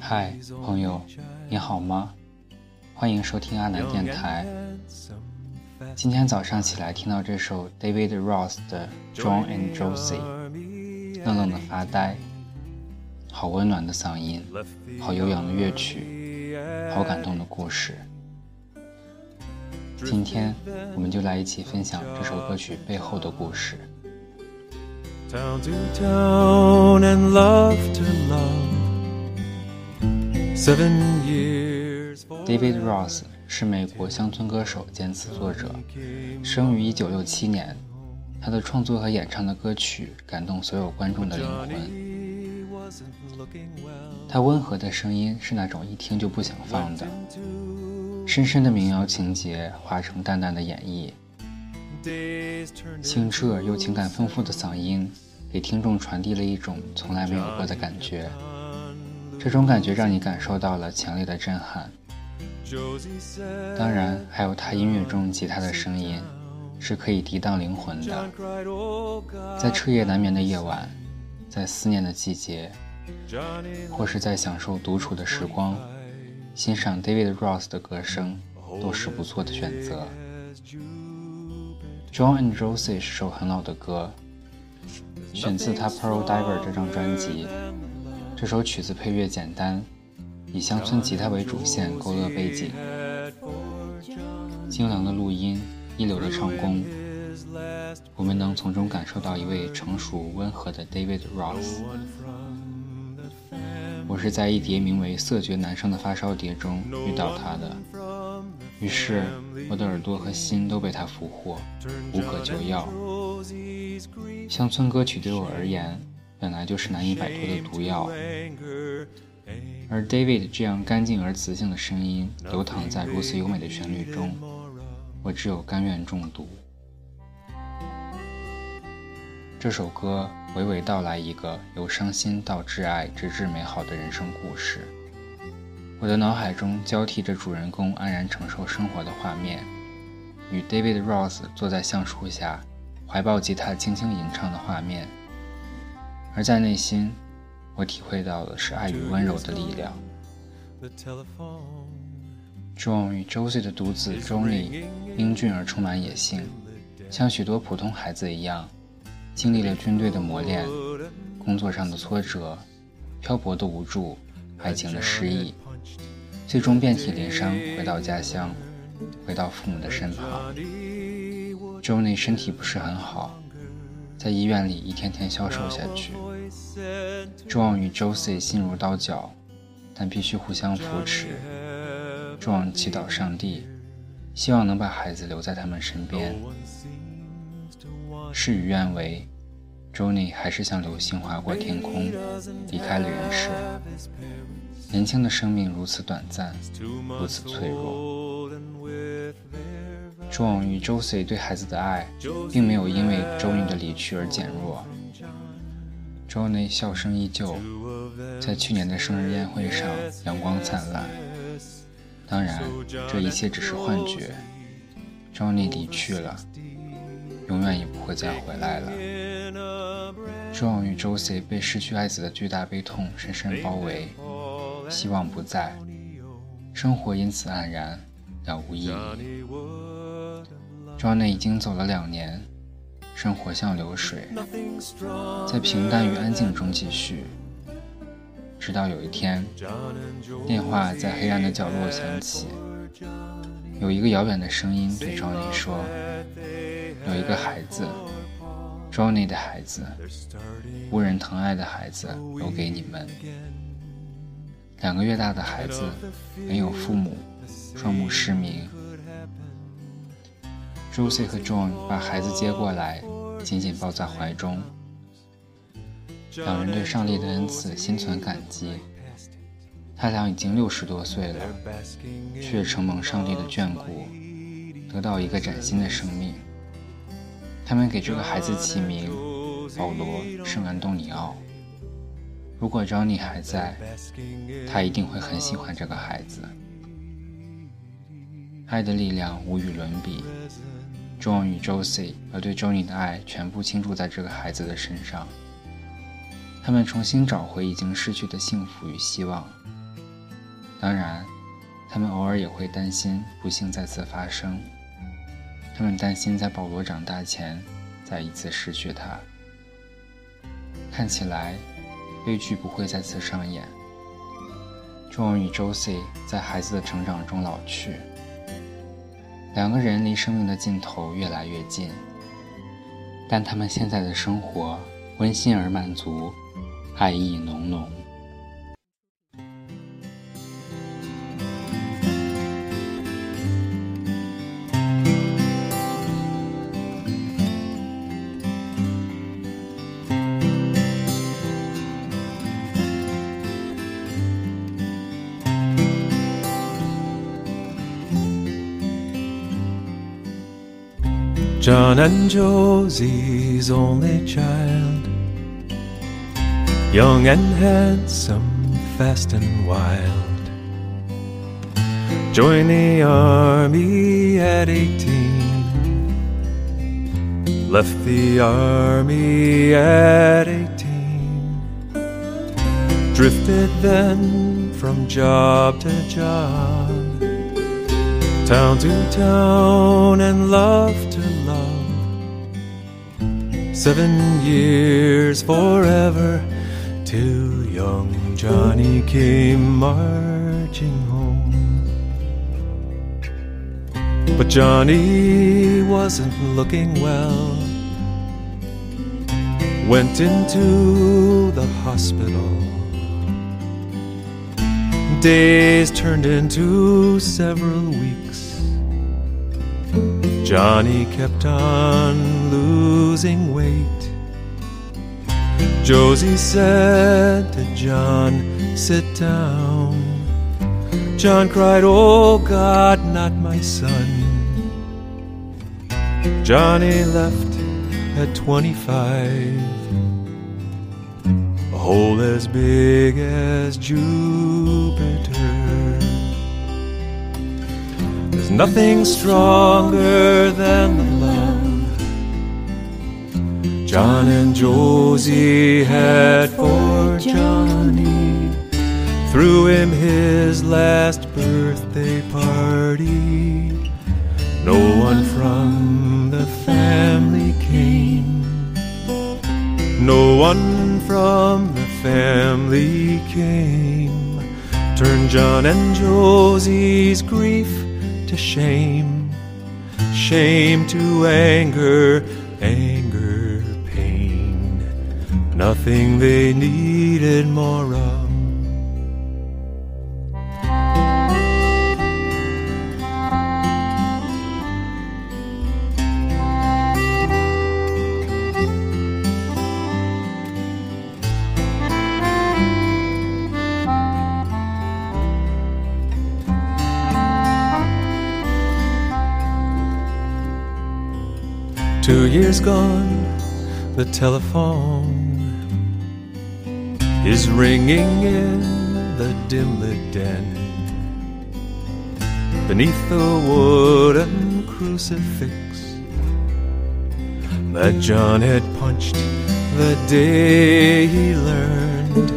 嗨，朋友，你好吗？欢迎收听阿南电台。今天早上起来听到这首 David Ross 的《John and Josie》，愣愣的发呆。好温暖的嗓音，好悠扬的乐曲，好感动的故事。今天我们就来一起分享这首歌曲背后的故事。David Ross 是美国乡村歌手兼词作者，生于1967年。他的创作和演唱的歌曲感动所有观众的灵魂。他温和的声音是那种一听就不想放的，深深的民谣情节化成淡淡的演绎，清澈又情感丰富的嗓音给听众传递了一种从来没有过的感觉。这种感觉让你感受到了强烈的震撼。当然，还有他音乐中吉他的声音，是可以涤荡灵魂的。在彻夜难眠的夜晚，在思念的季节，或是在享受独处的时光，欣赏 David Ross 的歌声，都是不错的选择。John and Rosie 是首很老的歌，选自他《Pearl Diver》这张专辑。这首曲子配乐简单，以乡村吉他为主线勾勒背景，精良的录音，一流的唱功，我们能从中感受到一位成熟温和的 David Ross。我是在一碟名为《色觉男生》的发烧碟中遇到他的，于是我的耳朵和心都被他俘获，无可救药。乡村歌曲对我而言。本来就是难以摆脱的毒药，而 David 这样干净而磁性的声音流淌在如此优美的旋律中，我只有甘愿中毒。这首歌娓娓道来一个由伤心到挚爱直至美好的人生故事，我的脑海中交替着主人公安然承受生活的画面，与 David Ross 坐在橡树下，怀抱吉他轻轻吟唱的画面。而在内心，我体会到的是爱与温柔的力量。John 与 Josie 的独子 Johnny 英俊而充满野性，像许多普通孩子一样，经历了军队的磨练、工作上的挫折、漂泊的无助、爱情的失意，最终遍体鳞伤回到家乡，回到父母的身旁。Johnny 身体不是很好。在医院里一天天消瘦下去，John 与 Josie 心如刀绞，但必须互相扶持。John 祈祷上帝，希望能把孩子留在他们身边。事与愿违，Johnny 还是像流星划过天空，离开了人世。年轻的生命如此短暂，如此脆弱。John 与 Josie 对孩子的爱，并没有因为 Johnny 的离去而减弱。Johnny 笑声依旧，在去年的生日宴会上阳光灿烂。当然，这一切只是幻觉。Johnny 离去了，永远也不会再回来了。John 与 Josie 被失去爱子的巨大悲痛深深包围，希望不在，生活因此黯然，了无意义。Johnny 已经走了两年，生活像流水，在平淡与安静中继续。直到有一天，电话在黑暗的角落响起，有一个遥远的声音对 Johnny 说：“有一个孩子，Johnny 的孩子，无人疼爱的孩子，留给你们。两个月大的孩子，没有父母，双目失明。” Josie 和 John 把孩子接过来，紧紧抱在怀中。两人对上帝的恩赐心存感激。他俩已经六十多岁了，却承蒙上帝的眷顾，得到一个崭新的生命。他们给这个孩子起名保罗·圣安东尼奥。如果 Johnny 还在，他一定会很喜欢这个孩子。爱的力量无与伦比。John 与 Josie 把对 Johnny 的爱全部倾注在这个孩子的身上。他们重新找回已经失去的幸福与希望。当然，他们偶尔也会担心不幸再次发生。他们担心在保罗长大前再一次失去他。看起来，悲剧不会再次上演。John 与 Josie 在孩子的成长中老去，两个人离生命的尽头越来越近。但他们现在的生活温馨而满足，爱意浓浓。John and Josie's only child, young and handsome, fast and wild. Joined the army at 18, left the army at 18. Drifted then from job to job, town to town, and love Seven years forever till young Johnny came marching home. But Johnny wasn't looking well. Went into the hospital. Days turned into several weeks. Johnny kept on losing weight. Josie said to John, Sit down. John cried, Oh God, not my son. Johnny left at 25, a hole as big as Jupiter. There's nothing stronger than the John and Josie had for Johnny. Threw him his last birthday party. No one from the family came. No one from the family came. Turned John and Josie's grief to shame, shame to anger, anger. Nothing they needed more of. Two years gone, the telephone is ringing in the dim lit den. Beneath the wooden crucifix that John had punched the day he learned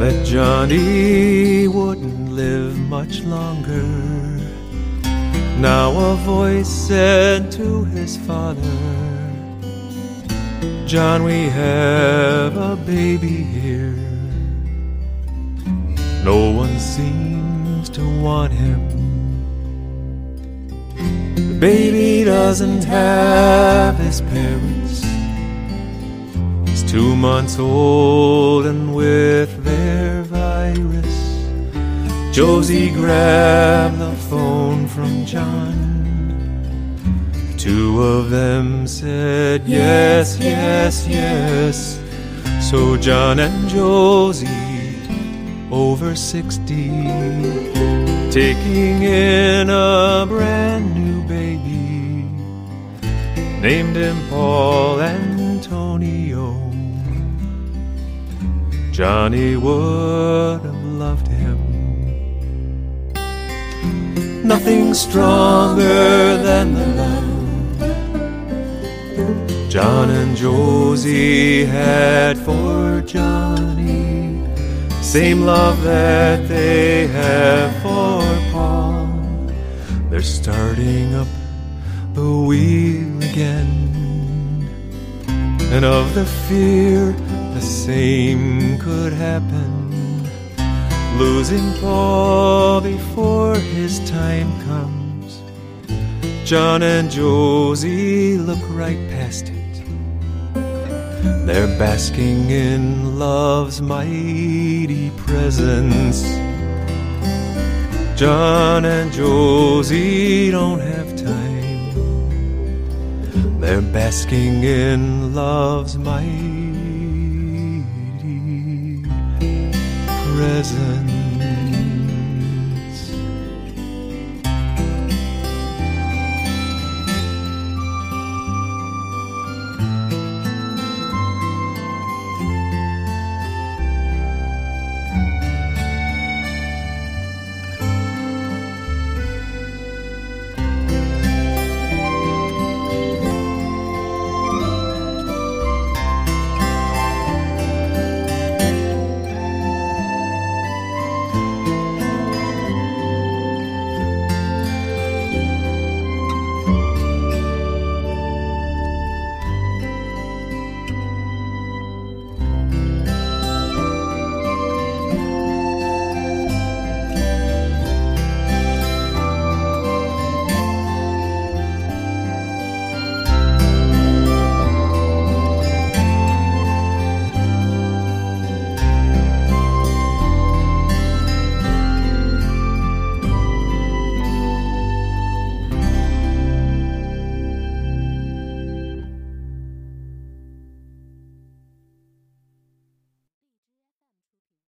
that Johnny wouldn't live much longer. Now a voice said to his father, John, we have a baby here. No one seems to want him. The baby doesn't have his parents. He's two months old and with their virus. Josie grabbed the phone from John. Two of them said yes, yes, yes. So John and Josie, over 60, taking in a brand new baby, named him Paul Antonio. Johnny would have loved him nothing stronger than the love John and Josie had for Johnny, same love that they have for Paul. They're starting up the wheel again, and of the fear the same could happen. Losing Paul before his time comes. John and Josie look right past it. They're basking in love's mighty presence. John and Josie don't have time. They're basking in love's mighty presence.